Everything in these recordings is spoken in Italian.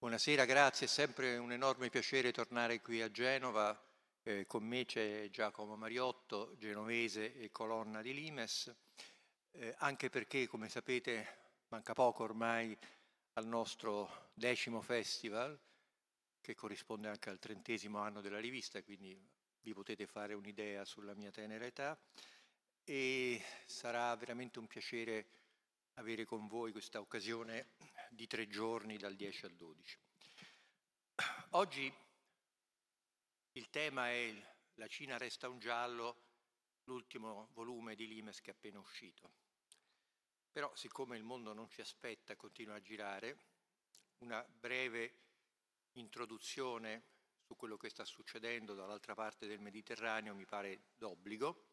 Buonasera, grazie, è sempre un enorme piacere tornare qui a Genova. Eh, con me c'è Giacomo Mariotto, genovese e colonna di Limes, eh, anche perché, come sapete, manca poco ormai al nostro decimo festival, che corrisponde anche al trentesimo anno della rivista, quindi vi potete fare un'idea sulla mia tenera età e sarà veramente un piacere avere con voi questa occasione di tre giorni dal 10 al 12. Oggi il tema è La Cina resta un giallo, l'ultimo volume di Limes che è appena uscito. Però siccome il mondo non ci aspetta continua a girare, una breve introduzione su quello che sta succedendo dall'altra parte del Mediterraneo mi pare d'obbligo,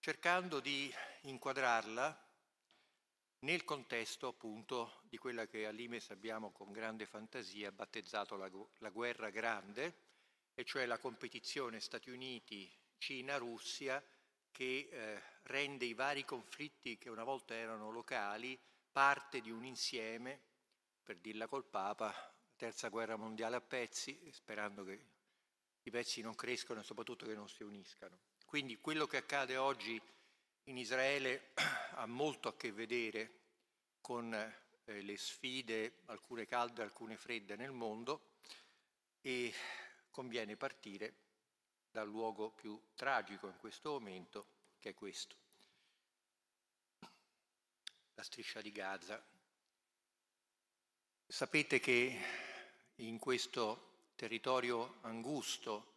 cercando di inquadrarla nel contesto appunto di quella che a Limes abbiamo con grande fantasia battezzato la, la guerra grande, e cioè la competizione Stati Uniti, Cina, Russia, che eh, rende i vari conflitti che una volta erano locali parte di un insieme, per dirla col Papa, terza guerra mondiale a pezzi, sperando che i pezzi non crescano e soprattutto che non si uniscano. Quindi quello che accade oggi in Israele ha molto a che vedere con eh, le sfide, alcune calde, alcune fredde nel mondo e conviene partire dal luogo più tragico in questo momento, che è questo, la striscia di Gaza. Sapete che in questo territorio angusto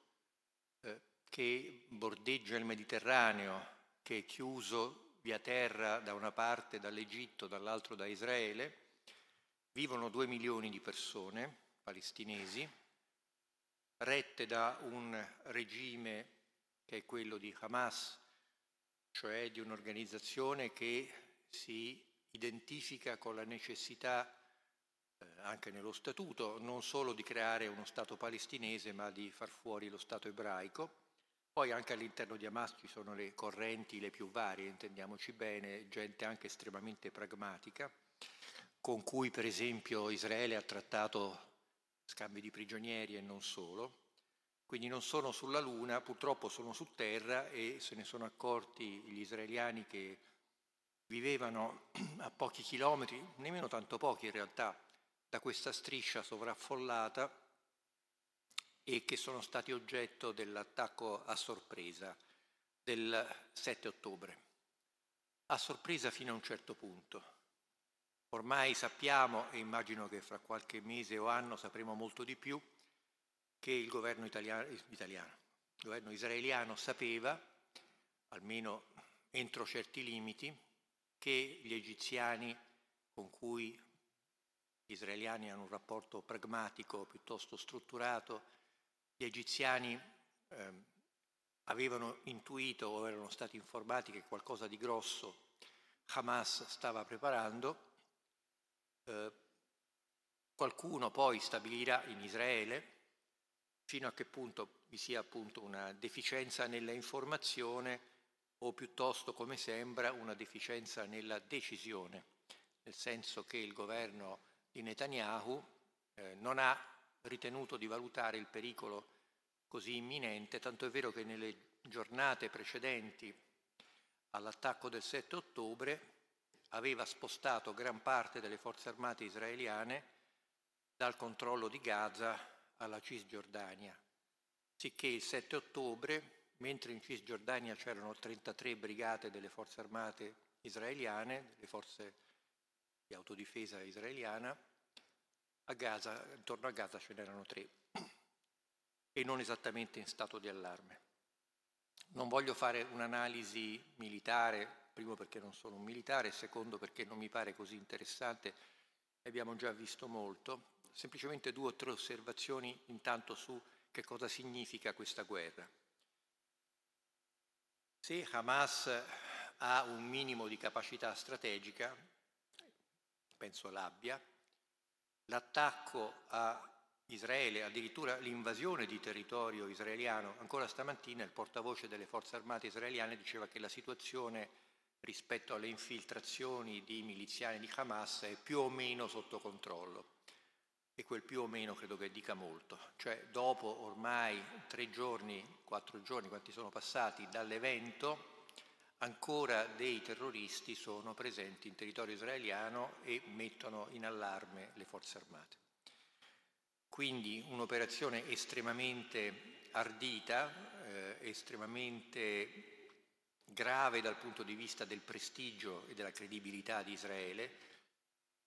eh, che bordeggia il Mediterraneo, che è chiuso via terra da una parte dall'Egitto, dall'altro da Israele, vivono due milioni di persone palestinesi, rette da un regime che è quello di Hamas, cioè di un'organizzazione che si identifica con la necessità, eh, anche nello statuto, non solo di creare uno Stato palestinese, ma di far fuori lo Stato ebraico, poi anche all'interno di Hamas ci sono le correnti, le più varie, intendiamoci bene, gente anche estremamente pragmatica, con cui per esempio Israele ha trattato scambi di prigionieri e non solo. Quindi non sono sulla Luna, purtroppo sono su terra e se ne sono accorti gli israeliani che vivevano a pochi chilometri, nemmeno tanto pochi in realtà, da questa striscia sovraffollata e che sono stati oggetto dell'attacco a sorpresa del 7 ottobre. A sorpresa fino a un certo punto. Ormai sappiamo, e immagino che fra qualche mese o anno sapremo molto di più, che il governo, italiano, italiano, il governo israeliano sapeva, almeno entro certi limiti, che gli egiziani con cui gli israeliani hanno un rapporto pragmatico piuttosto strutturato gli egiziani eh, avevano intuito o erano stati informati che qualcosa di grosso Hamas stava preparando. Eh, qualcuno poi stabilirà in Israele fino a che punto vi sia appunto una deficienza nella informazione o piuttosto, come sembra, una deficienza nella decisione, nel senso che il governo di Netanyahu eh, non ha ritenuto di valutare il pericolo così imminente, tanto è vero che nelle giornate precedenti all'attacco del 7 ottobre aveva spostato gran parte delle forze armate israeliane dal controllo di Gaza alla Cisgiordania, sicché il 7 ottobre, mentre in Cisgiordania c'erano 33 brigate delle forze armate israeliane, delle forze di autodifesa israeliana, a Gaza, intorno a Gaza ce n'erano tre e non esattamente in stato di allarme. Non voglio fare un'analisi militare, primo perché non sono un militare, secondo perché non mi pare così interessante, abbiamo già visto molto, semplicemente due o tre osservazioni intanto su che cosa significa questa guerra. Se Hamas ha un minimo di capacità strategica, penso l'abbia, l'attacco a Israele, addirittura l'invasione di territorio israeliano, ancora stamattina il portavoce delle forze armate israeliane diceva che la situazione rispetto alle infiltrazioni di miliziani di Hamas è più o meno sotto controllo. E quel più o meno credo che dica molto, cioè dopo ormai tre giorni, quattro giorni, quanti sono passati dall'evento, ancora dei terroristi sono presenti in territorio israeliano e mettono in allarme le forze armate. Quindi un'operazione estremamente ardita, eh, estremamente grave dal punto di vista del prestigio e della credibilità di Israele.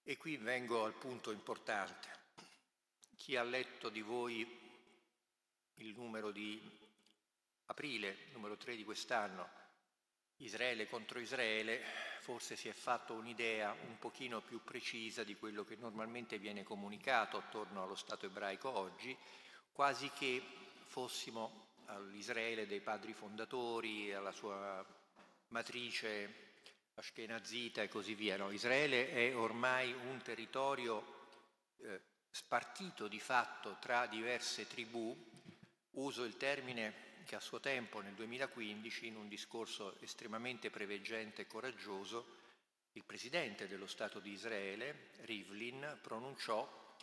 E qui vengo al punto importante. Chi ha letto di voi il numero di aprile, numero 3 di quest'anno, Israele contro Israele, forse si è fatto un'idea un pochino più precisa di quello che normalmente viene comunicato attorno allo Stato ebraico oggi, quasi che fossimo all'Israele dei padri fondatori, alla sua matrice ashkenazita e così via. No, Israele è ormai un territorio eh, spartito di fatto tra diverse tribù, uso il termine che a suo tempo nel 2015 in un discorso estremamente preveggente e coraggioso il presidente dello Stato di Israele, Rivlin, pronunciò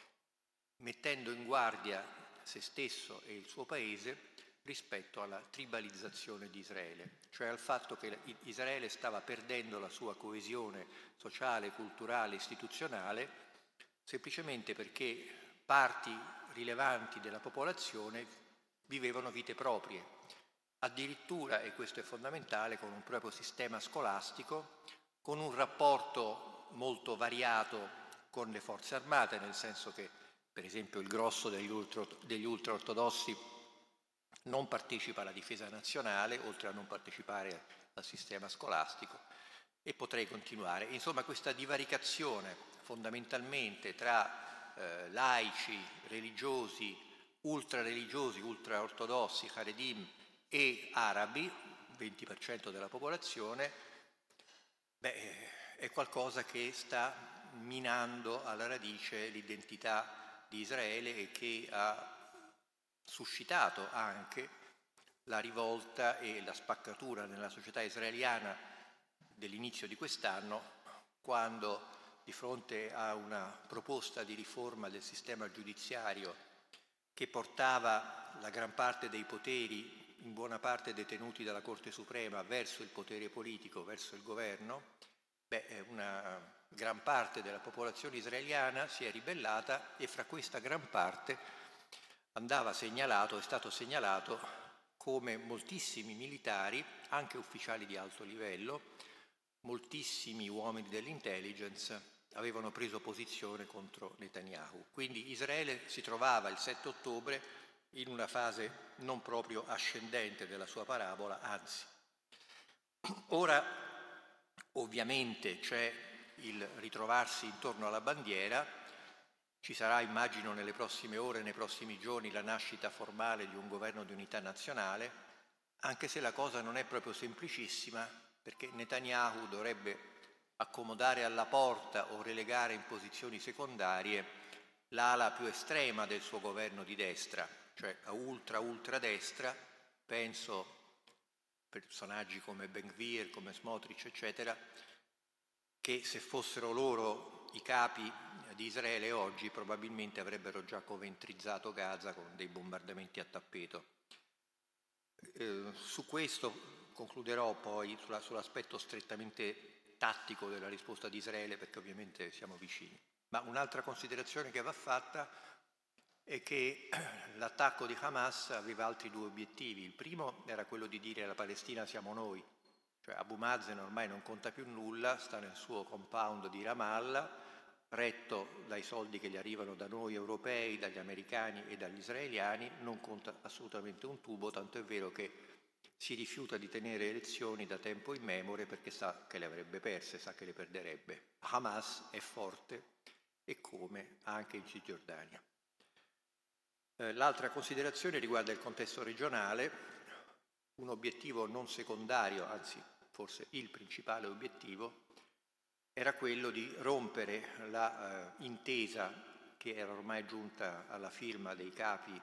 mettendo in guardia se stesso e il suo paese rispetto alla tribalizzazione di Israele, cioè al fatto che Israele stava perdendo la sua coesione sociale, culturale, istituzionale, semplicemente perché parti rilevanti della popolazione vivevano vite proprie, addirittura, e questo è fondamentale, con un proprio sistema scolastico, con un rapporto molto variato con le forze armate, nel senso che per esempio il grosso degli, ultra, degli ultraortodossi non partecipa alla difesa nazionale, oltre a non partecipare al sistema scolastico, e potrei continuare. Insomma, questa divaricazione fondamentalmente tra eh, laici, religiosi, ultrareligiosi, ultraortodossi, Haredim e arabi, 20% della popolazione, beh, è qualcosa che sta minando alla radice l'identità di Israele e che ha suscitato anche la rivolta e la spaccatura nella società israeliana dell'inizio di quest'anno, quando di fronte a una proposta di riforma del sistema giudiziario che portava la gran parte dei poteri, in buona parte detenuti dalla Corte Suprema, verso il potere politico, verso il governo, beh, una gran parte della popolazione israeliana si è ribellata e fra questa gran parte andava segnalato, è stato segnalato come moltissimi militari, anche ufficiali di alto livello, moltissimi uomini dell'intelligence avevano preso posizione contro Netanyahu. Quindi Israele si trovava il 7 ottobre in una fase non proprio ascendente della sua parabola, anzi. Ora ovviamente c'è il ritrovarsi intorno alla bandiera, ci sarà, immagino, nelle prossime ore, nei prossimi giorni, la nascita formale di un governo di unità nazionale, anche se la cosa non è proprio semplicissima, perché Netanyahu dovrebbe accomodare alla porta o relegare in posizioni secondarie l'ala più estrema del suo governo di destra, cioè a ultra ultra destra, penso personaggi come Ben Gvir, come Smotrich, eccetera, che se fossero loro i capi di Israele oggi probabilmente avrebbero già coventrizzato Gaza con dei bombardamenti a tappeto. Eh, su questo concluderò poi sulla, sull'aspetto strettamente tattico della risposta di Israele perché ovviamente siamo vicini. Ma un'altra considerazione che va fatta è che l'attacco di Hamas aveva altri due obiettivi. Il primo era quello di dire alla Palestina siamo noi, cioè Abu Mazen ormai non conta più nulla, sta nel suo compound di Ramallah retto dai soldi che gli arrivano da noi europei, dagli americani e dagli israeliani, non conta assolutamente un tubo, tanto è vero che si rifiuta di tenere elezioni da tempo immemore perché sa che le avrebbe perse, sa che le perderebbe. Hamas è forte e come anche in Cisgiordania. Eh, l'altra considerazione riguarda il contesto regionale, un obiettivo non secondario, anzi forse il principale obiettivo, era quello di rompere la eh, che era ormai giunta alla firma dei capi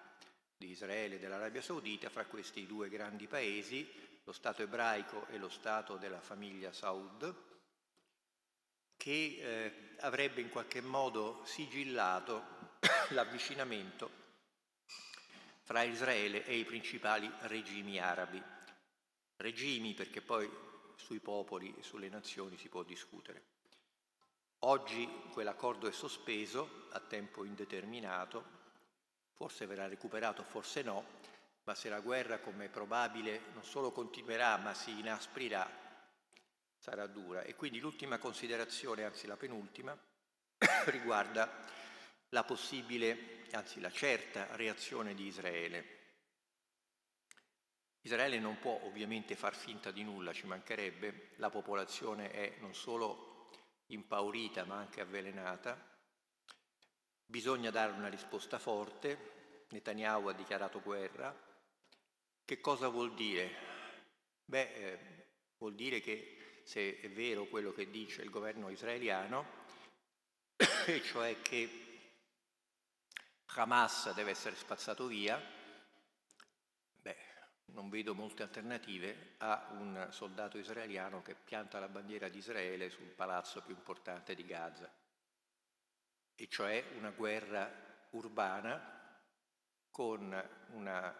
di Israele e dell'Arabia Saudita fra questi due grandi paesi, lo Stato ebraico e lo Stato della famiglia Saud, che eh, avrebbe in qualche modo sigillato l'avvicinamento fra Israele e i principali regimi arabi. Regimi perché poi sui popoli e sulle nazioni si può discutere. Oggi quell'accordo è sospeso a tempo indeterminato, forse verrà recuperato, forse no, ma se la guerra, come è probabile, non solo continuerà, ma si inasprirà, sarà dura. E quindi l'ultima considerazione, anzi la penultima, riguarda la possibile anzi la certa reazione di Israele. Israele non può ovviamente far finta di nulla, ci mancherebbe, la popolazione è non solo impaurita ma anche avvelenata, bisogna dare una risposta forte, Netanyahu ha dichiarato guerra, che cosa vuol dire? Beh, eh, vuol dire che se è vero quello che dice il governo israeliano, e cioè che Hamas deve essere spazzato via, beh, non vedo molte alternative a un soldato israeliano che pianta la bandiera di Israele sul palazzo più importante di Gaza, e cioè una guerra urbana con una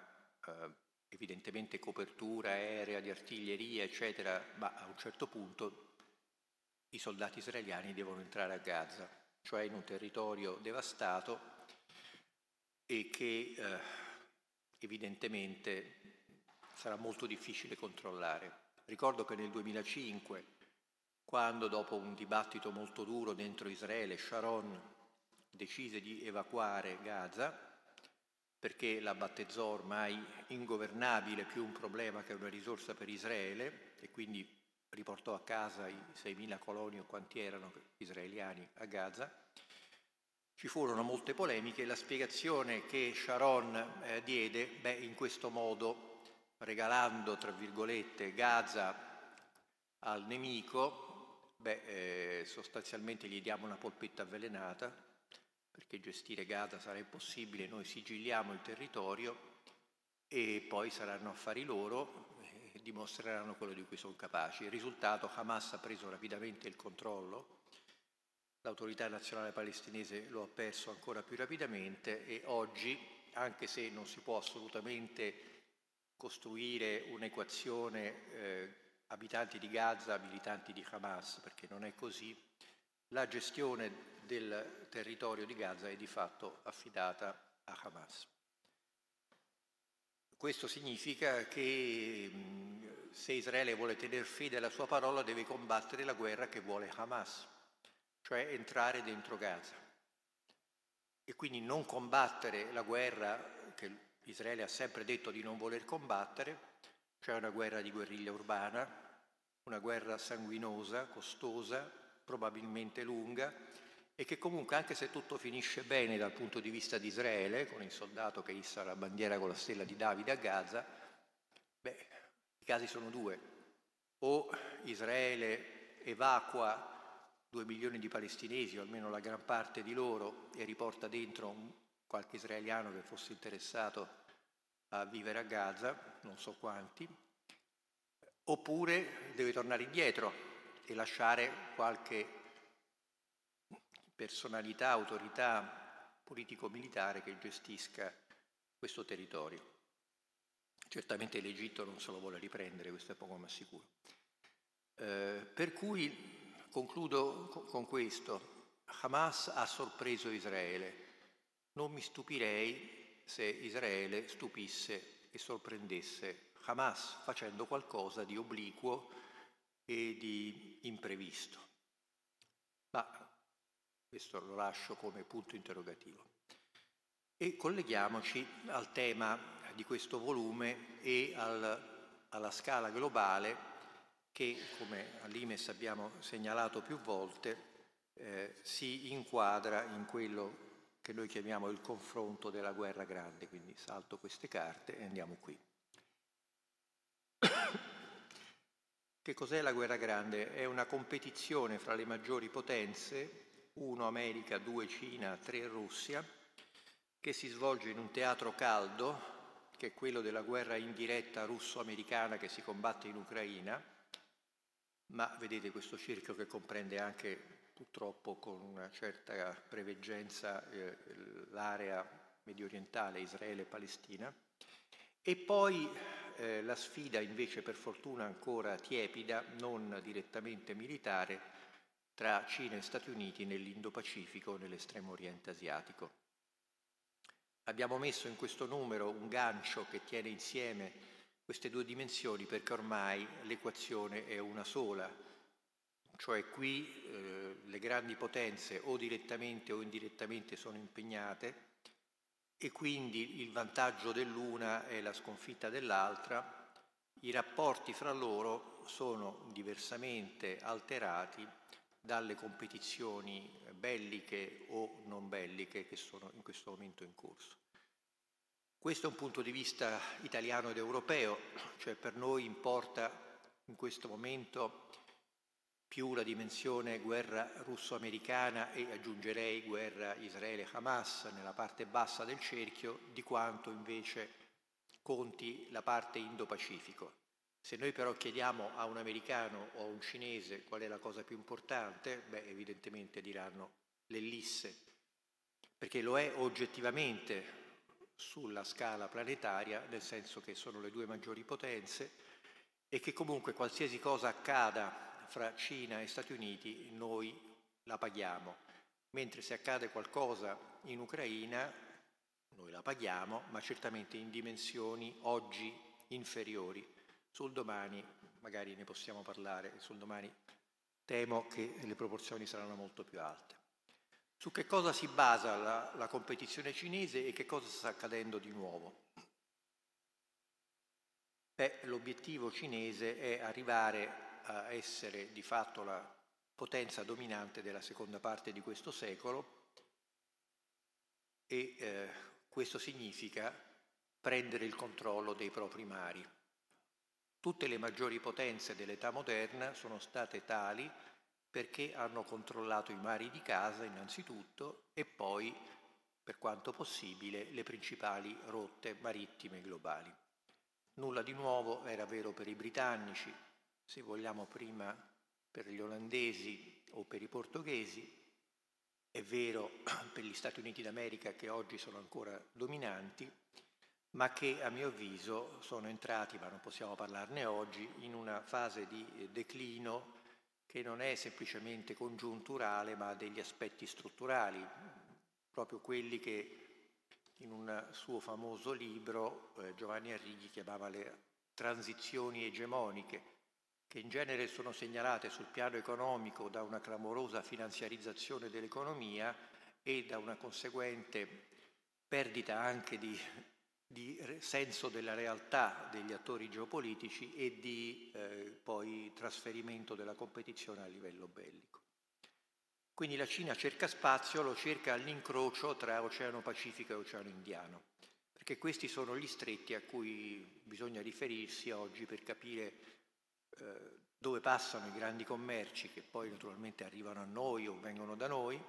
eh, evidentemente copertura aerea di artiglieria, eccetera, ma a un certo punto i soldati israeliani devono entrare a Gaza, cioè in un territorio devastato e che eh, evidentemente sarà molto difficile controllare. Ricordo che nel 2005, quando dopo un dibattito molto duro dentro Israele, Sharon decise di evacuare Gaza, perché la battezzò ormai ingovernabile, più un problema che una risorsa per Israele, e quindi riportò a casa i 6.000 coloni o quanti erano israeliani a Gaza, ci furono molte polemiche, la spiegazione che Sharon eh, diede, beh, in questo modo, regalando, tra virgolette, Gaza al nemico, beh, eh, sostanzialmente gli diamo una polpetta avvelenata, perché gestire Gaza sarà impossibile, noi sigilliamo il territorio e poi saranno affari loro e dimostreranno quello di cui sono capaci. Il risultato, Hamas ha preso rapidamente il controllo, l'autorità nazionale palestinese lo ha perso ancora più rapidamente e oggi, anche se non si può assolutamente costruire un'equazione eh, abitanti di Gaza, militanti di Hamas, perché non è così, la gestione del territorio di Gaza è di fatto affidata a Hamas. Questo significa che se Israele vuole tenere fede alla sua parola deve combattere la guerra che vuole Hamas cioè entrare dentro Gaza. E quindi non combattere la guerra che Israele ha sempre detto di non voler combattere, cioè una guerra di guerriglia urbana, una guerra sanguinosa, costosa, probabilmente lunga, e che comunque anche se tutto finisce bene dal punto di vista di Israele, con il soldato che issa la bandiera con la stella di Davide a Gaza, beh, i casi sono due. O Israele evacua due milioni di palestinesi, o almeno la gran parte di loro, e riporta dentro qualche israeliano che fosse interessato a vivere a Gaza, non so quanti, oppure deve tornare indietro e lasciare qualche personalità, autorità politico-militare che gestisca questo territorio. Certamente l'Egitto non se lo vuole riprendere, questo è poco ma sicuro. Eh, per cui Concludo con questo. Hamas ha sorpreso Israele. Non mi stupirei se Israele stupisse e sorprendesse Hamas facendo qualcosa di obliquo e di imprevisto. Ma questo lo lascio come punto interrogativo. E colleghiamoci al tema di questo volume e al, alla scala globale che, come all'Imes abbiamo segnalato più volte, eh, si inquadra in quello che noi chiamiamo il confronto della guerra grande, quindi salto queste carte e andiamo qui. Che cos'è la guerra grande? È una competizione fra le maggiori potenze, 1 America, 2 Cina, 3 Russia, che si svolge in un teatro caldo, che è quello della guerra indiretta russo-americana che si combatte in Ucraina, ma vedete questo cerchio che comprende anche purtroppo con una certa preveggenza eh, l'area medio orientale, Israele e Palestina, e poi eh, la sfida invece per fortuna ancora tiepida, non direttamente militare, tra Cina e Stati Uniti nell'Indo-Pacifico, nell'estremo oriente asiatico. Abbiamo messo in questo numero un gancio che tiene insieme queste due dimensioni perché ormai l'equazione è una sola, cioè qui eh, le grandi potenze o direttamente o indirettamente sono impegnate e quindi il vantaggio dell'una è la sconfitta dell'altra, i rapporti fra loro sono diversamente alterati dalle competizioni belliche o non belliche che sono in questo momento in corso. Questo è un punto di vista italiano ed europeo, cioè per noi importa in questo momento più la dimensione guerra russo-americana e aggiungerei guerra Israele-Hamas nella parte bassa del cerchio, di quanto invece conti la parte Indo-Pacifico. Se noi però chiediamo a un americano o a un cinese qual è la cosa più importante, beh, evidentemente diranno l'Ellisse, perché lo è oggettivamente sulla scala planetaria, nel senso che sono le due maggiori potenze e che comunque qualsiasi cosa accada fra Cina e Stati Uniti noi la paghiamo, mentre se accade qualcosa in Ucraina noi la paghiamo, ma certamente in dimensioni oggi inferiori. Sul domani magari ne possiamo parlare, sul domani temo che le proporzioni saranno molto più alte. Su che cosa si basa la, la competizione cinese e che cosa sta accadendo di nuovo? Beh, l'obiettivo cinese è arrivare a essere di fatto la potenza dominante della seconda parte di questo secolo e eh, questo significa prendere il controllo dei propri mari. Tutte le maggiori potenze dell'età moderna sono state tali perché hanno controllato i mari di casa innanzitutto e poi, per quanto possibile, le principali rotte marittime globali. Nulla di nuovo era vero per i britannici, se vogliamo prima per gli olandesi o per i portoghesi, è vero per gli Stati Uniti d'America che oggi sono ancora dominanti, ma che a mio avviso sono entrati, ma non possiamo parlarne oggi, in una fase di eh, declino che non è semplicemente congiunturale, ma ha degli aspetti strutturali, proprio quelli che in un suo famoso libro eh, Giovanni Arrighi chiamava le transizioni egemoniche, che in genere sono segnalate sul piano economico da una clamorosa finanziarizzazione dell'economia e da una conseguente perdita anche di di senso della realtà degli attori geopolitici e di eh, poi trasferimento della competizione a livello bellico. Quindi la Cina cerca spazio, lo cerca all'incrocio tra Oceano Pacifico e Oceano Indiano, perché questi sono gli stretti a cui bisogna riferirsi oggi per capire eh, dove passano i grandi commerci che poi naturalmente arrivano a noi o vengono da noi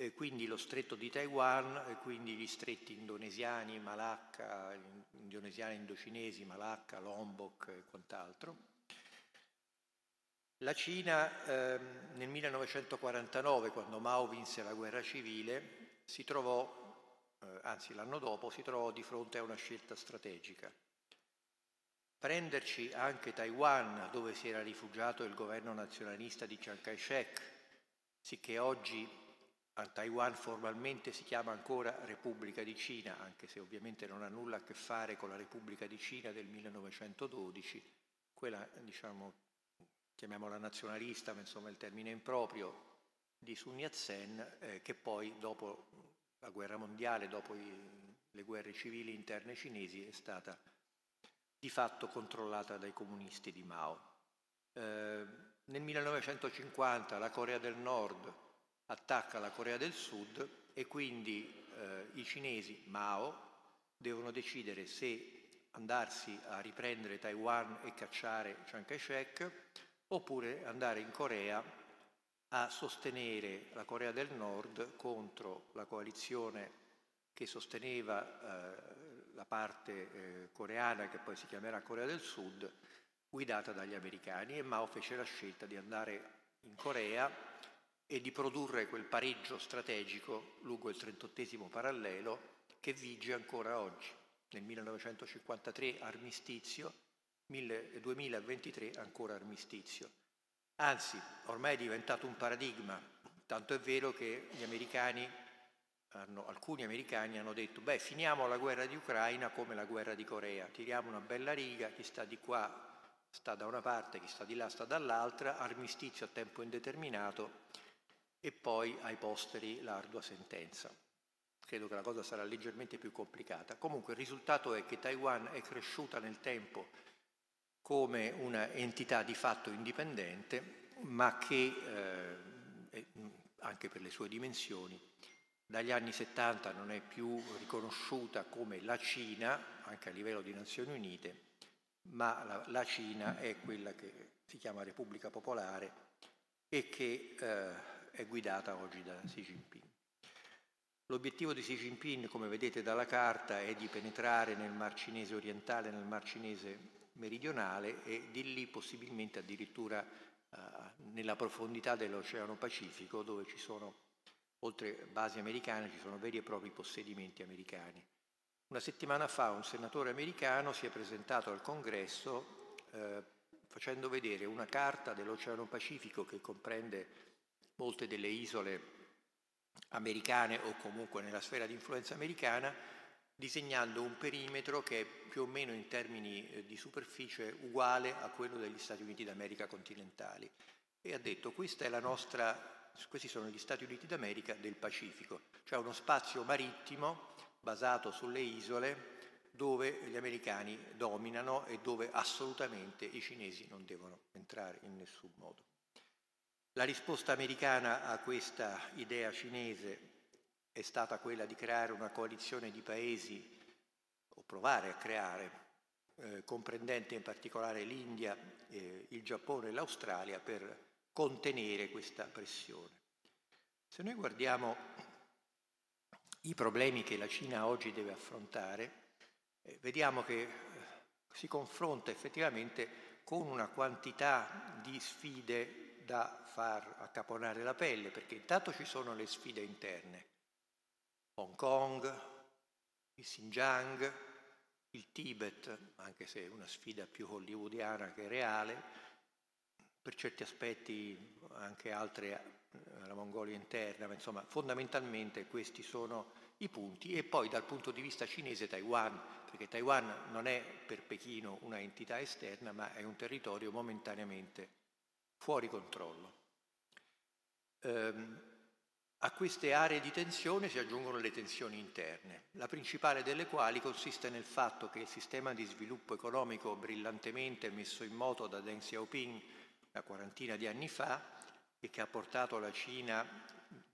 e quindi lo stretto di Taiwan e quindi gli stretti indonesiani, Malacca, indonesiani indocinesi, Malacca, Lombok e quant'altro. La Cina eh, nel 1949, quando Mao vinse la guerra civile, si trovò, eh, anzi l'anno dopo, si trovò di fronte a una scelta strategica. Prenderci anche Taiwan, dove si era rifugiato il governo nazionalista di Chiang Kai-shek, sicché oggi a Taiwan formalmente si chiama ancora Repubblica di Cina, anche se ovviamente non ha nulla a che fare con la Repubblica di Cina del 1912, quella diciamo, chiamiamola nazionalista, ma insomma il termine improprio di Sun Yat-sen, eh, che poi dopo la guerra mondiale, dopo i, le guerre civili interne cinesi, è stata di fatto controllata dai comunisti di Mao. Eh, nel 1950 la Corea del Nord attacca la Corea del Sud e quindi eh, i cinesi, Mao, devono decidere se andarsi a riprendere Taiwan e cacciare Chiang Kai-shek oppure andare in Corea a sostenere la Corea del Nord contro la coalizione che sosteneva eh, la parte eh, coreana, che poi si chiamerà Corea del Sud, guidata dagli americani. E Mao fece la scelta di andare in Corea e di produrre quel pareggio strategico lungo il 38 parallelo che vige ancora oggi. Nel 1953 armistizio, 2023 ancora armistizio. Anzi, ormai è diventato un paradigma, tanto è vero che americani hanno, alcuni americani hanno detto, beh, finiamo la guerra di Ucraina come la guerra di Corea, tiriamo una bella riga, chi sta di qua sta da una parte, chi sta di là sta dall'altra, armistizio a tempo indeterminato e poi ai posteri l'ardua sentenza. Credo che la cosa sarà leggermente più complicata. Comunque il risultato è che Taiwan è cresciuta nel tempo come una entità di fatto indipendente, ma che eh, anche per le sue dimensioni dagli anni 70 non è più riconosciuta come la Cina, anche a livello di Nazioni Unite, ma la, la Cina è quella che si chiama Repubblica Popolare e che eh, è guidata oggi da Xi Jinping. L'obiettivo di Xi Jinping, come vedete dalla carta, è di penetrare nel Mar Cinese orientale, nel Mar Cinese meridionale e di lì possibilmente addirittura eh, nella profondità dell'Oceano Pacifico dove ci sono oltre basi americane ci sono veri e propri possedimenti americani. Una settimana fa un senatore americano si è presentato al congresso eh, facendo vedere una carta dell'Oceano Pacifico che comprende molte delle isole americane o comunque nella sfera di influenza americana, disegnando un perimetro che è più o meno in termini eh, di superficie uguale a quello degli Stati Uniti d'America continentali. E ha detto questa nostra questi sono gli Stati Uniti d'America del Pacifico, cioè uno spazio marittimo basato sulle isole dove gli americani dominano e dove assolutamente i cinesi non devono entrare in nessun modo. La risposta americana a questa idea cinese è stata quella di creare una coalizione di paesi, o provare a creare, eh, comprendente in particolare l'India, eh, il Giappone e l'Australia, per contenere questa pressione. Se noi guardiamo i problemi che la Cina oggi deve affrontare, eh, vediamo che eh, si confronta effettivamente con una quantità di sfide da far accaponare la pelle, perché intanto ci sono le sfide interne. Hong Kong, il Xinjiang, il Tibet, anche se è una sfida più hollywoodiana che reale, per certi aspetti anche altre, eh, la Mongolia interna, ma insomma fondamentalmente questi sono i punti e poi dal punto di vista cinese Taiwan, perché Taiwan non è per Pechino una entità esterna ma è un territorio momentaneamente fuori controllo. Ehm, a queste aree di tensione si aggiungono le tensioni interne, la principale delle quali consiste nel fatto che il sistema di sviluppo economico brillantemente messo in moto da Deng Xiaoping una quarantina di anni fa e che ha portato la Cina,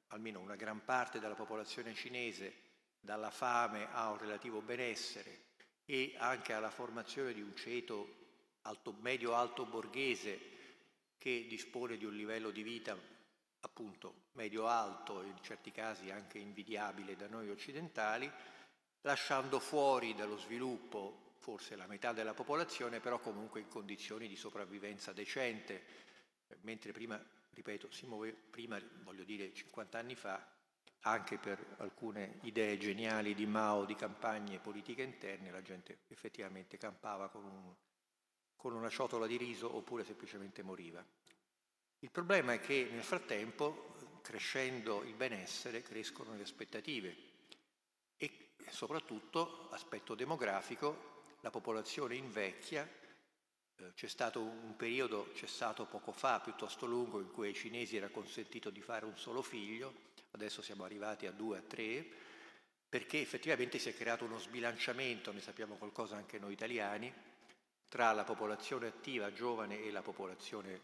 almeno una gran parte della popolazione cinese, dalla fame a un relativo benessere e anche alla formazione di un ceto alto, medio-alto borghese che dispone di un livello di vita appunto medio-alto e in certi casi anche invidiabile da noi occidentali, lasciando fuori dallo sviluppo forse la metà della popolazione, però comunque in condizioni di sopravvivenza decente, mentre prima, ripeto, si muove, prima, voglio dire 50 anni fa, anche per alcune idee geniali di Mao di campagne politiche interne, la gente effettivamente campava con, un, con una ciotola di riso oppure semplicemente moriva. Il problema è che nel frattempo, crescendo il benessere, crescono le aspettative e soprattutto, aspetto demografico, la popolazione invecchia, eh, c'è stato un periodo cessato poco fa, piuttosto lungo, in cui ai cinesi era consentito di fare un solo figlio, adesso siamo arrivati a due, a tre, perché effettivamente si è creato uno sbilanciamento, ne sappiamo qualcosa anche noi italiani, tra la popolazione attiva, giovane, e la popolazione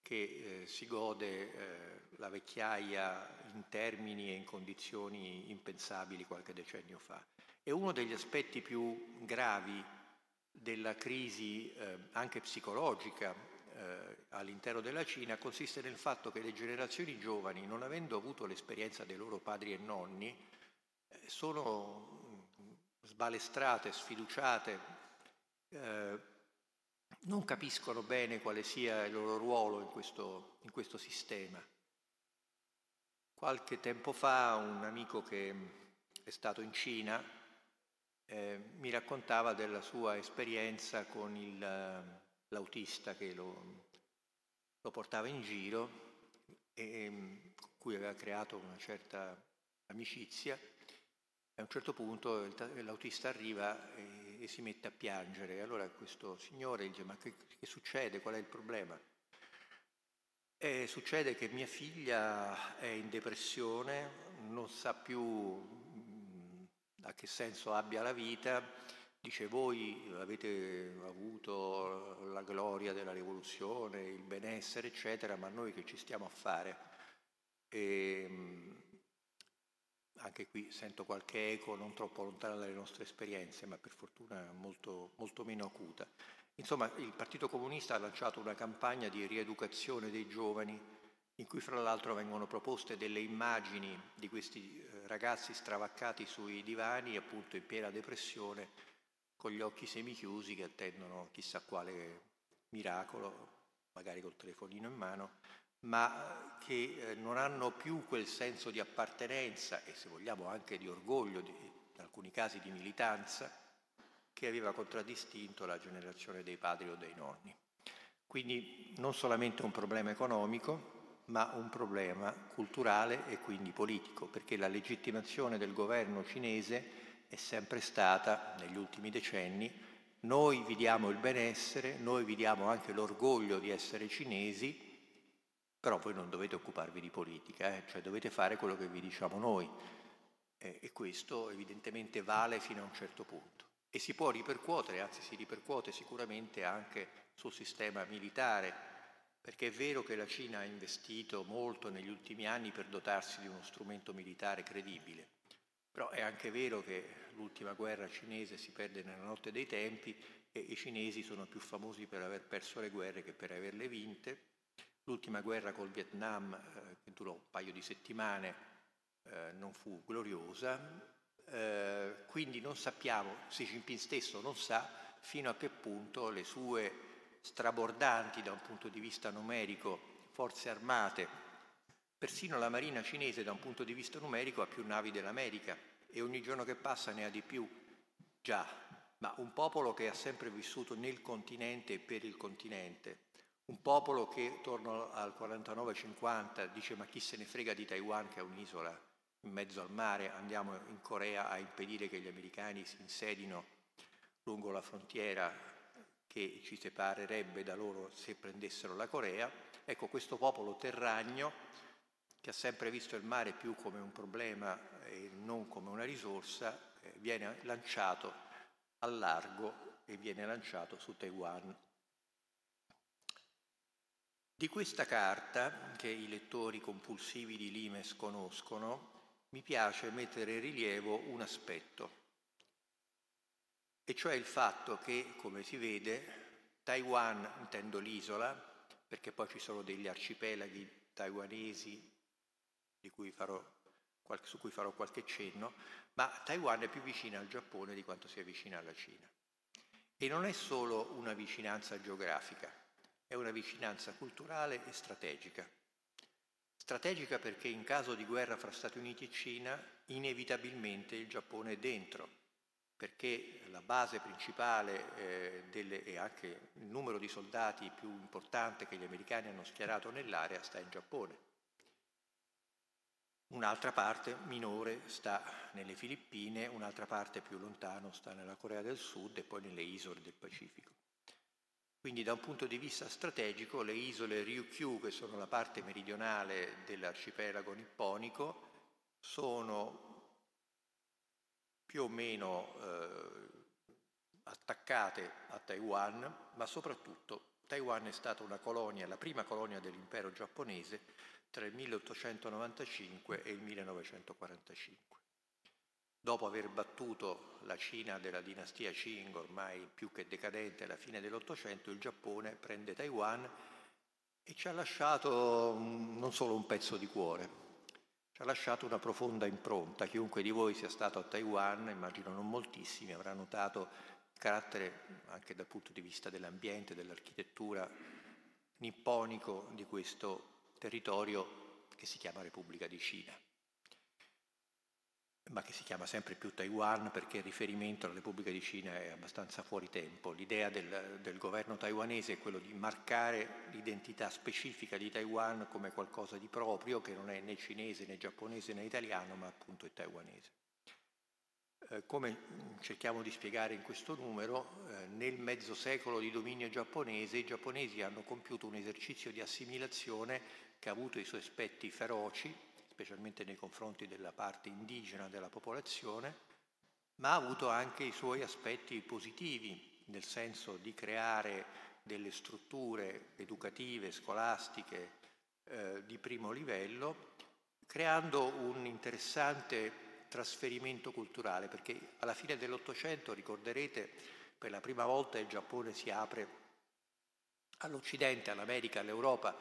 che eh, si gode eh, la vecchiaia in termini e in condizioni impensabili qualche decennio fa. E uno degli aspetti più gravi della crisi eh, anche psicologica eh, all'interno della Cina consiste nel fatto che le generazioni giovani, non avendo avuto l'esperienza dei loro padri e nonni, eh, sono sbalestrate, sfiduciate, eh, non capiscono bene quale sia il loro ruolo in questo, in questo sistema Qualche tempo fa un amico che è stato in Cina eh, mi raccontava della sua esperienza con il, l'autista che lo, lo, portava in giro e con cui aveva creato una certa amicizia. A un certo punto l'autista arriva e, e si mette a piangere. Allora questo signore dice: Ma che, che succede? Qual è il problema? E succede che mia figlia è in depressione, non sa più mm, a che senso abbia la vita, dice voi avete avuto la gloria della rivoluzione, il benessere, eccetera, ma noi che ci stiamo a fare? E mm, anche qui sento qualche eco non troppo lontana dalle nostre esperienze, ma per fortuna molto, molto meno acuta. Insomma, il Partito Comunista ha lanciato una campagna di rieducazione dei giovani in cui fra l'altro vengono proposte delle immagini di questi eh, ragazzi stravaccati sui divani, appunto in piena depressione, con gli occhi semichiusi che attendono chissà quale miracolo, magari col telefonino in mano, ma che eh, non hanno più quel senso di appartenenza e se vogliamo anche di orgoglio, di, in alcuni casi di militanza, che aveva contraddistinto la generazione dei padri o dei nonni. Quindi non solamente un problema economico, ma un problema culturale e quindi politico, perché la legittimazione del governo cinese è sempre stata, negli ultimi decenni, noi vi diamo il benessere, noi vi diamo anche l'orgoglio di essere cinesi, però voi non dovete occuparvi di politica, eh? cioè dovete fare quello che vi diciamo noi. Eh, e questo evidentemente vale fino a un certo punto e si può ripercuotere, anzi si ripercuote sicuramente anche sul sistema militare, perché è vero che la Cina ha investito molto negli ultimi anni per dotarsi di uno strumento militare credibile, però è anche vero che l'ultima guerra cinese si perde nella notte dei tempi e i cinesi sono più famosi per aver perso le guerre che per averle vinte. L'ultima guerra col Vietnam, eh, che durò un paio di settimane, eh, non fu gloriosa, eh, quindi non sappiamo, Xi Jinping stesso non sa fino a che punto le sue strabordanti da un punto di vista numerico forze armate, persino la marina cinese da un punto di vista numerico ha più navi dell'America e ogni giorno che passa ne ha di più. Già, ma un popolo che ha sempre vissuto nel continente e per il continente, un popolo che torno al 49-50 dice ma chi se ne frega di Taiwan che è un'isola in mezzo al mare, andiamo in Corea a impedire che gli americani si insedino lungo la frontiera che ci separerebbe da loro se prendessero la Corea. Ecco, questo popolo terragno, che ha sempre visto il mare più come un problema e non come una risorsa, eh, viene lanciato al largo e viene lanciato su Taiwan. Di questa carta, che i lettori compulsivi di Limes conoscono, mi piace mettere in rilievo un aspetto, e cioè il fatto che, come si vede, Taiwan, intendo l'isola, perché poi ci sono degli arcipelaghi taiwanesi cui farò, su cui farò qualche cenno, ma Taiwan è più vicina al Giappone di quanto sia vicina alla Cina. E non è solo una vicinanza geografica, è una vicinanza culturale e strategica. Strategica perché in caso di guerra fra Stati Uniti e Cina inevitabilmente il Giappone è dentro, perché la base principale eh, delle, e anche il numero di soldati più importante che gli americani hanno schierato nell'area sta in Giappone. Un'altra parte minore sta nelle Filippine, un'altra parte più lontano sta nella Corea del Sud e poi nelle isole del Pacifico. Quindi da un punto di vista strategico le isole Ryukyu, che sono la parte meridionale dell'arcipelago nipponico, sono più o meno eh, attaccate a Taiwan, ma soprattutto Taiwan è stata una colonia, la prima colonia dell'impero giapponese tra il 1895 e il 1945 dopo aver battuto la Cina della dinastia Qing, ormai più che decadente alla fine dell'Ottocento, il Giappone prende Taiwan e ci ha lasciato non solo un pezzo di cuore, ci ha lasciato una profonda impronta. Chiunque di voi sia stato a Taiwan, immagino non moltissimi, avrà notato il carattere anche dal punto di vista dell'ambiente, dell'architettura nipponico di questo territorio che si chiama Repubblica di Cina ma che si chiama sempre più Taiwan perché il riferimento alla Repubblica di Cina è abbastanza fuori tempo. L'idea del, del governo taiwanese è quello di marcare l'identità specifica di Taiwan come qualcosa di proprio, che non è né cinese né giapponese né italiano, ma appunto è taiwanese. Eh, come cerchiamo di spiegare in questo numero, eh, nel mezzo secolo di dominio giapponese i giapponesi hanno compiuto un esercizio di assimilazione che ha avuto i suoi aspetti feroci, specialmente nei confronti della parte indigena della popolazione, ma ha avuto anche i suoi aspetti positivi, nel senso di creare delle strutture educative, scolastiche eh, di primo livello, creando un interessante trasferimento culturale, perché alla fine dell'Ottocento, ricorderete, per la prima volta il Giappone si apre all'Occidente, all'America, all'Europa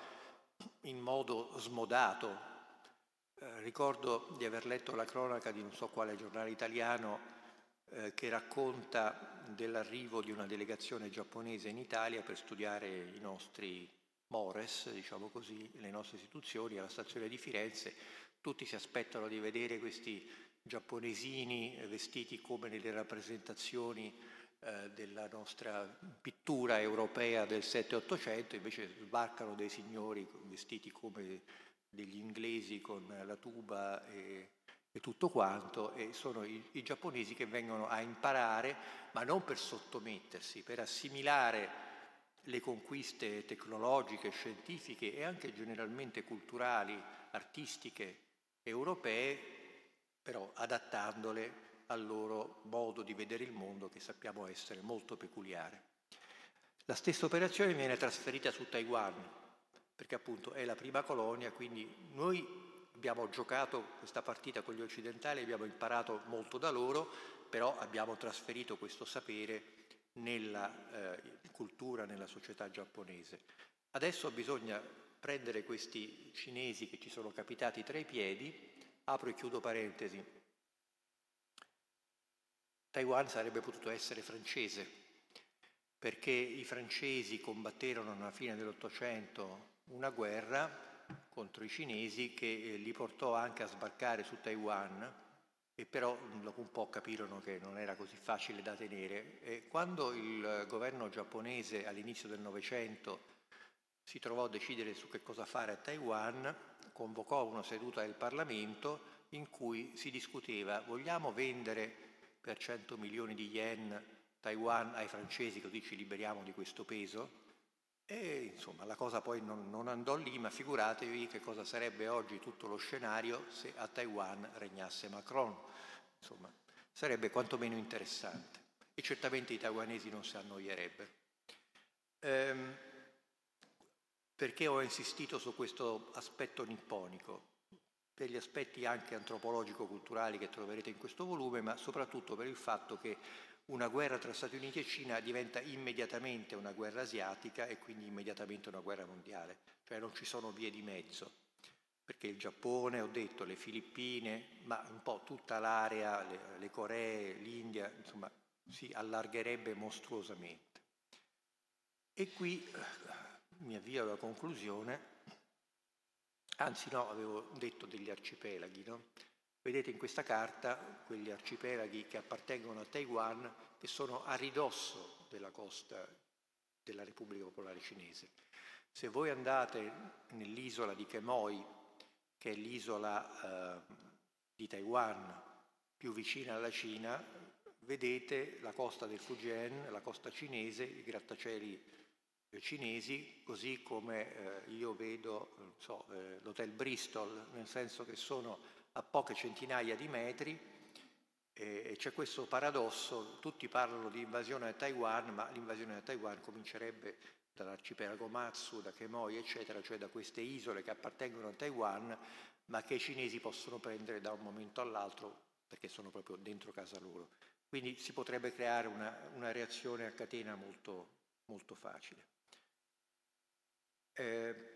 in modo smodato, eh, ricordo di aver letto la cronaca di non so quale giornale italiano eh, che racconta dell'arrivo di una delegazione giapponese in Italia per studiare i nostri mores, diciamo così, le nostre istituzioni alla stazione di Firenze. Tutti si aspettano di vedere questi giapponesini vestiti come nelle rappresentazioni eh, della nostra pittura europea del 7-800, invece sbarcano dei signori vestiti come degli inglesi con la tuba e, e tutto quanto, e sono i, i, giapponesi che vengono a imparare, ma non per sottomettersi, per assimilare le conquiste tecnologiche, scientifiche e anche generalmente culturali, artistiche europee, però adattandole al loro modo di vedere il mondo che sappiamo essere molto peculiare. La stessa operazione viene trasferita su Taiwan, perché appunto è la prima colonia, quindi noi abbiamo giocato questa partita con gli occidentali, abbiamo imparato molto da loro, però abbiamo trasferito questo sapere nella eh, cultura, nella società giapponese. Adesso bisogna prendere questi cinesi che ci sono capitati tra i piedi, apro e chiudo parentesi, Taiwan sarebbe potuto essere francese, perché i francesi combatterono alla fine dell'Ottocento una guerra contro i cinesi che eh, li portò anche a sbarcare su Taiwan e però dopo un po' capirono che non era così facile da tenere. E quando il governo giapponese all'inizio del Novecento si trovò a decidere su che cosa fare a Taiwan, convocò una seduta del Parlamento in cui si discuteva vogliamo vendere per 100 milioni di yen Taiwan ai francesi così ci liberiamo di questo peso? E insomma la cosa poi non, non, andò lì, ma figuratevi che cosa sarebbe oggi tutto lo scenario se a Taiwan regnasse Macron. Insomma, sarebbe quantomeno interessante. E certamente i taiwanesi non si annoierebbero. Ehm, perché ho insistito su questo aspetto nipponico? Per gli aspetti anche antropologico-culturali che troverete in questo volume, ma soprattutto per il fatto che una guerra tra Stati Uniti e Cina diventa immediatamente una guerra asiatica e quindi immediatamente una guerra mondiale, cioè non ci sono vie di mezzo, perché il Giappone, ho detto, le Filippine, ma un po' tutta l'area, le, le Coree, l'India, insomma, si allargherebbe mostruosamente. E qui eh, mi avvio alla conclusione, anzi no, avevo detto degli arcipelaghi, no? Vedete in questa carta quegli arcipelaghi che appartengono a Taiwan che sono a ridosso della costa della Repubblica Popolare Cinese. Se voi andate nell'isola di Quemoy, che è l'isola eh, di Taiwan più vicina alla Cina, vedete la costa del Fujian, la costa cinese, i grattacieli cinesi, così come eh, io vedo so, eh, l'hotel Bristol, nel senso che sono a poche centinaia di metri e c'è questo paradosso, tutti parlano di invasione a Taiwan, ma l'invasione a Taiwan comincerebbe dall'arcipelago Matsu, da Kemoi, eccetera, cioè da queste isole che appartengono a Taiwan, ma che i cinesi possono prendere da un momento all'altro perché sono proprio dentro casa loro. Quindi si potrebbe creare una, una reazione a catena molto, molto facile. Eh,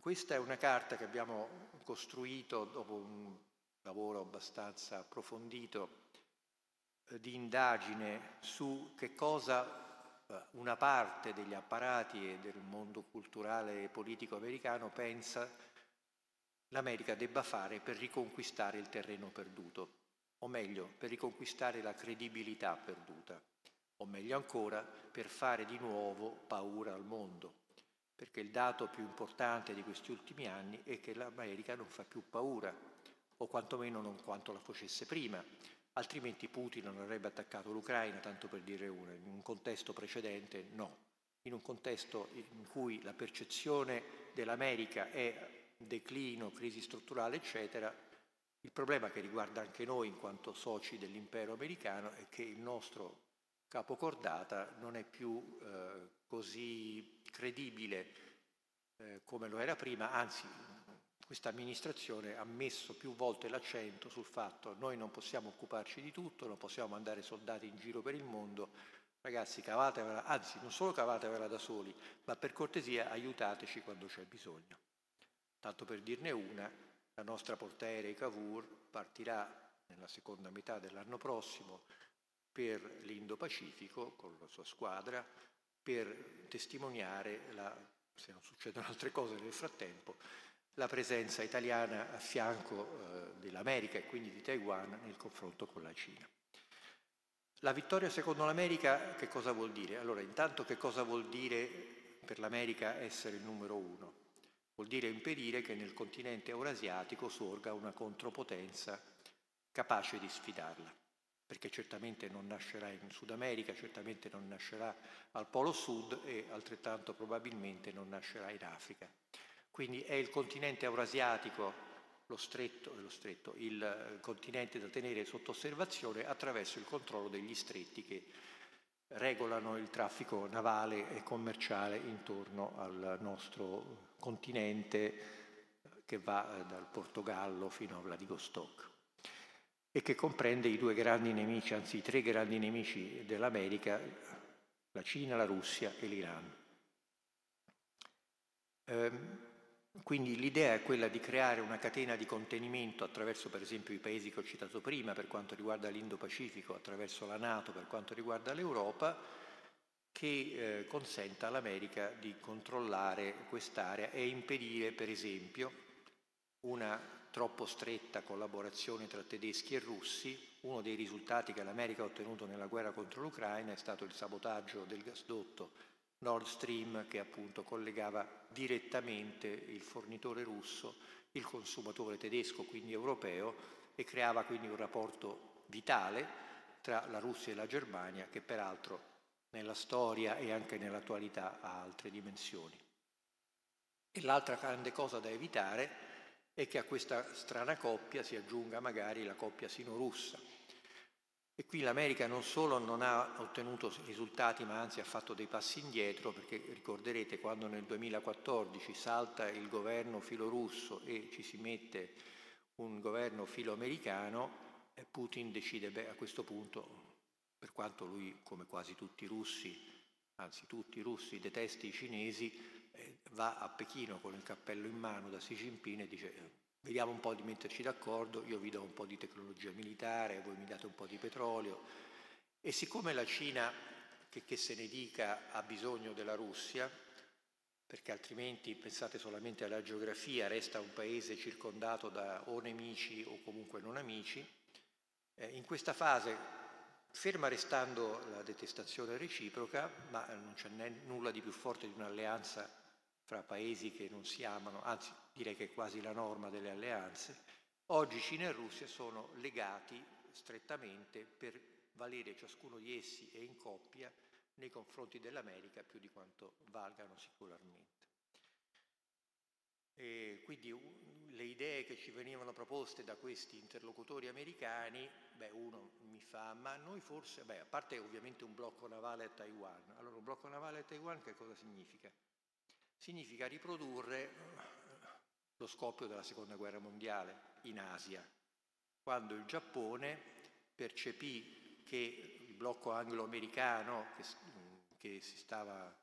questa è una carta che abbiamo costruito dopo un lavoro abbastanza approfondito eh, di indagine su che cosa eh, una parte degli apparati e del mondo culturale e politico americano pensa l'America debba fare per riconquistare il terreno perduto, o meglio, per riconquistare la credibilità perduta, o meglio ancora, per fare di nuovo paura al mondo. Perché il dato più importante di questi ultimi anni è che l'America non fa più paura, o quantomeno non quanto la facesse prima, altrimenti Putin non avrebbe attaccato l'Ucraina, tanto per dire una, in un contesto precedente no, in un contesto in cui la percezione dell'America è declino, crisi strutturale, eccetera, il problema che riguarda anche noi in quanto soci dell'impero americano è che il nostro capocordata non è più eh, così credibile eh, come lo era prima, anzi questa amministrazione ha messo più volte l'accento sul fatto che noi non possiamo occuparci di tutto, non possiamo mandare soldati in giro per il mondo, ragazzi cavatevela, anzi non solo cavatevela da soli, ma per cortesia aiutateci quando c'è bisogno. Tanto per dirne una, la nostra portaerei Cavour partirà nella seconda metà dell'anno prossimo per l'Indo-Pacifico con la sua squadra per testimoniare, la, se non succedono altre cose nel frattempo, la presenza italiana a fianco eh, dell'America e quindi di Taiwan nel confronto con la Cina. La vittoria secondo l'America che cosa vuol dire? Allora, intanto che cosa vuol dire per l'America essere il numero uno? Vuol dire impedire che nel continente eurasiatico sorga una contropotenza capace di sfidarla, perché certamente non nascerà in Sud America, certamente non nascerà al Polo Sud e altrettanto probabilmente non nascerà in Africa. Quindi è il continente eurasiatico lo stretto, lo stretto, il continente da tenere sotto osservazione attraverso il controllo degli stretti che regolano il traffico navale e commerciale intorno al nostro continente che va dal Portogallo fino a Vladivostok e che comprende i due grandi nemici, anzi i tre grandi nemici dell'America, la Cina, la Russia e l'Iran. Ehm, quindi l'idea è quella di creare una catena di contenimento attraverso per esempio i paesi che ho citato prima per quanto riguarda l'Indo-Pacifico, attraverso la Nato per quanto riguarda l'Europa, che eh, consenta all'America di controllare quest'area e impedire per esempio una troppo stretta collaborazione tra tedeschi e russi. Uno dei risultati che l'America ha ottenuto nella guerra contro l'Ucraina è stato il sabotaggio del gasdotto Nord Stream che appunto collegava direttamente il fornitore russo, il consumatore tedesco, quindi europeo, e creava quindi un rapporto vitale tra la Russia e la Germania che peraltro nella storia e anche nell'attualità ha altre dimensioni. E l'altra grande cosa da evitare è che a questa strana coppia si aggiunga magari la coppia sino-russa, e qui l'America non solo non ha ottenuto risultati, ma anzi ha fatto dei passi indietro, perché ricorderete quando nel 2014 salta il governo filorusso e ci si mette un governo filoamericano, Putin decide, beh, a questo punto, per quanto lui, come quasi tutti i russi, anzi tutti i russi, detesti i cinesi, eh, va a Pechino con il cappello in mano da Xi Jinping e dice vediamo un po' di metterci d'accordo, io vi do un po' di tecnologia militare, voi mi date un po' di petrolio. E siccome la Cina, che, che se ne dica, ha bisogno della Russia, perché altrimenti pensate solamente alla geografia, resta un paese circondato da o nemici o comunque non amici, eh, in questa fase, ferma restando la detestazione reciproca, ma non c'è nulla di più forte di un'alleanza fra paesi che non si amano, anzi direi che è quasi la norma delle alleanze, oggi Cina e Russia sono legati strettamente per valere ciascuno di essi e in coppia nei confronti dell'America più di quanto valgano singolarmente. E quindi le idee che ci venivano proposte da questi interlocutori americani, beh, uno mi fa, ma noi forse, beh, a parte ovviamente un blocco navale a Taiwan, allora un blocco navale a Taiwan che cosa significa? Significa riprodurre lo scoppio della seconda guerra mondiale in Asia, quando il Giappone percepì che il blocco anglo-americano che, che si stava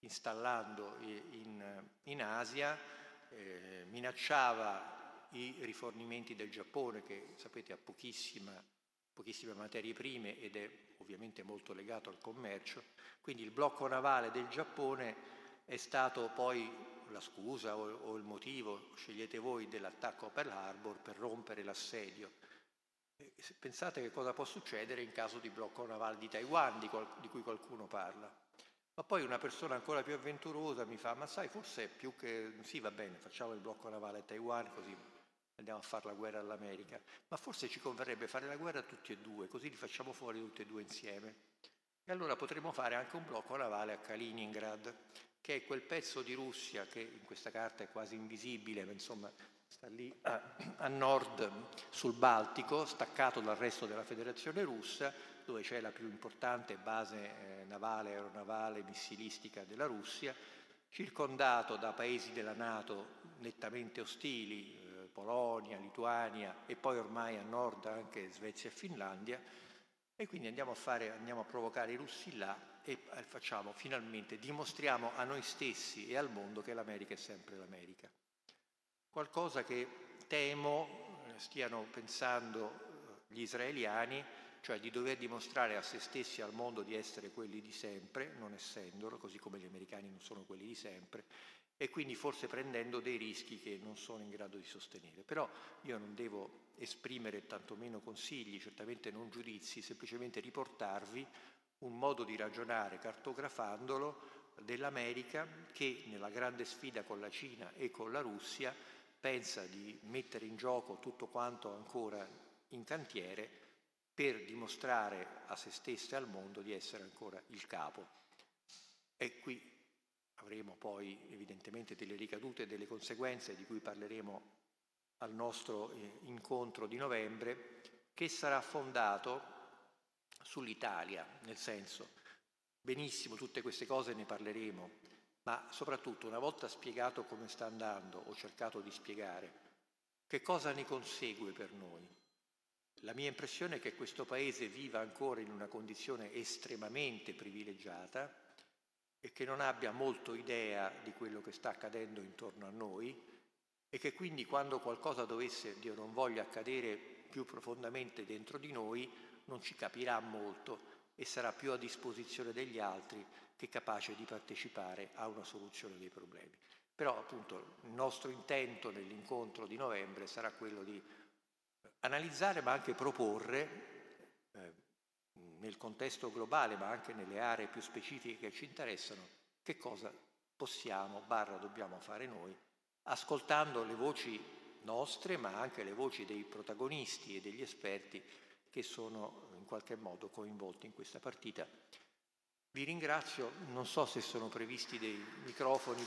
installando in, in Asia eh, minacciava i rifornimenti del Giappone che sapete ha pochissime materie prime ed è ovviamente molto legato al commercio, quindi il blocco navale del Giappone è stato poi la scusa o, o il motivo, scegliete voi, dell'attacco a Pearl Harbor per rompere l'assedio. Pensate che cosa può succedere in caso di blocco navale di Taiwan, di, qual, di cui qualcuno parla. Ma poi una persona ancora più avventurosa mi fa, ma sai, forse più che... Sì, va bene, facciamo il blocco navale a Taiwan, così andiamo a fare la guerra all'America. Ma forse ci converrebbe fare la guerra tutti e due, così li facciamo fuori tutti e due insieme. E allora potremmo fare anche un blocco navale a Kaliningrad, che è quel pezzo di Russia che in questa carta è quasi invisibile, ma insomma sta lì a, a nord sul Baltico, staccato dal resto della federazione russa, dove c'è la più importante base eh, navale, aeronavale, missilistica della Russia, circondato da paesi della Nato nettamente ostili, eh, Polonia, Lituania e poi ormai a nord anche Svezia e Finlandia, e quindi andiamo a, fare, andiamo a provocare i russi là e eh, facciamo finalmente, dimostriamo a noi stessi e al mondo che l'America è sempre l'America. Qualcosa che temo eh, stiano pensando gli israeliani cioè di dover dimostrare a se stessi e al mondo di essere quelli di sempre, non essendolo, così come gli americani non sono quelli di sempre, e quindi forse prendendo dei rischi che non sono in grado di sostenere. Però io non devo esprimere tantomeno consigli, certamente non giudizi, semplicemente riportarvi un modo di ragionare cartografandolo dell'America che nella grande sfida con la Cina e con la Russia pensa di mettere in gioco tutto quanto ancora in cantiere per dimostrare a se stessa e al mondo di essere ancora il capo. E qui avremo poi evidentemente delle ricadute e delle conseguenze di cui parleremo al nostro eh, incontro di novembre, che sarà fondato sull'Italia, nel senso, benissimo, tutte queste cose ne parleremo, ma soprattutto una volta spiegato come sta andando, ho cercato di spiegare, che cosa ne consegue per noi? La mia impressione è che questo Paese viva ancora in una condizione estremamente privilegiata e che non abbia molto idea di quello che sta accadendo intorno a noi e che quindi quando qualcosa dovesse, Dio non voglia, accadere più profondamente dentro di noi, non ci capirà molto e sarà più a disposizione degli altri che capace di partecipare a una soluzione dei problemi. Però appunto il nostro intento nell'incontro di novembre sarà quello di analizzare ma anche proporre eh, nel contesto globale ma anche nelle aree più specifiche che ci interessano che cosa possiamo, barra dobbiamo fare noi, ascoltando le voci nostre ma anche le voci dei protagonisti e degli esperti che sono in qualche modo coinvolti in questa partita. Vi ringrazio, non so se sono previsti dei microfoni